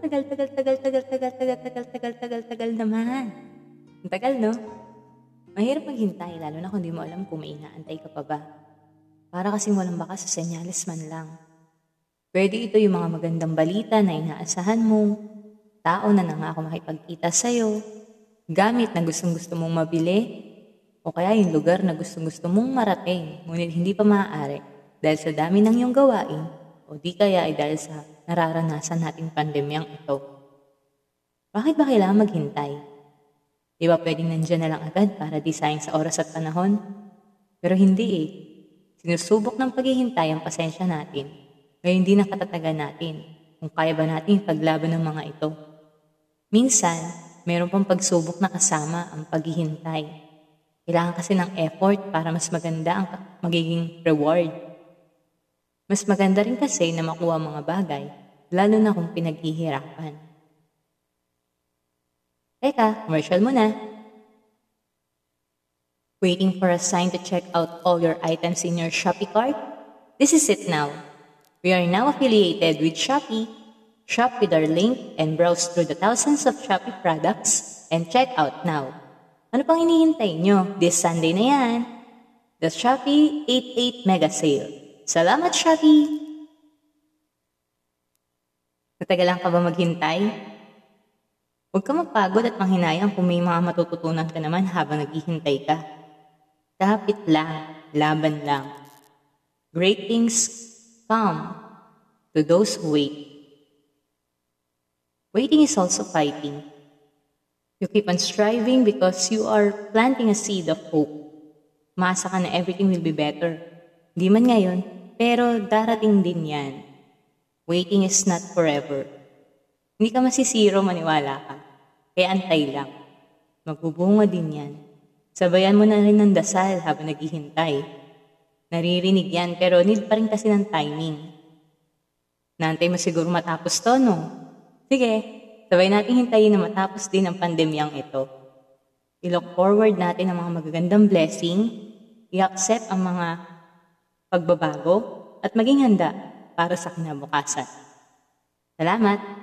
tagal, tagal, tagal, tagal, tagal, tagal, tagal, tagal, tagal, tagal naman. Ang tagal, no? Mahirap maghintay, lalo na kung di mo alam kung may inaantay ka pa ba. Para kasing walang baka sa senyales man lang. Pwede ito yung mga magandang balita na inaasahan mo, tao na nangako makipagkita sa'yo, gamit na gustong gusto mong mabili, o kaya yung lugar na gustong gusto mong marating, ngunit hindi pa maaari dahil sa dami ng iyong gawain, o di kaya ay dahil sa nararanasan nating pandemyang ito. Bakit ba kailangan maghintay? Di ba pwedeng nandyan na lang agad para di sayang sa oras at panahon? Pero hindi eh. Sinusubok ng paghihintay ang pasensya natin. Ngayon di nakatatagan natin kung kaya ba natin paglaban ng mga ito. Minsan, meron pang pagsubok na kasama ang paghihintay. Kailangan kasi ng effort para mas maganda ang magiging reward. Mas maganda rin kasi na makuha mga bagay, lalo na kung pinaghihirapan. Teka, commercial muna. Waiting for a sign to check out all your items in your Shopee cart? This is it now. We are now affiliated with Shopee. Shop with our link and browse through the thousands of Shopee products and check out now. Ano pang hinihintay nyo? This Sunday na yan. The Shopee 88 Mega Sale. Salamat, Shopee! Natagalan ka ba maghintay? Huwag ka magpagod at manghinayang kung may mga matututunan ka naman habang naghihintay ka. Kapit lang, laban lang. Great things come to those who wait. Waiting is also fighting. You keep on striving because you are planting a seed of hope. Masa ka na everything will be better. Di man ngayon, pero darating din yan. Waiting is not forever. Hindi ka masisiro, maniwala ka. Kaya antay lang. Magbubunga din yan. Sabayan mo na rin ng dasal habang naghihintay. Naririnig yan, pero need pa rin kasi ng timing. Naantay mo siguro matapos to, no? Sige, sabay natin hintayin na matapos din ang pandemyang ito. I-look forward natin ang mga magagandang blessing, i-accept ang mga pagbabago, at maging handa para sa kinabukasan. Salamat!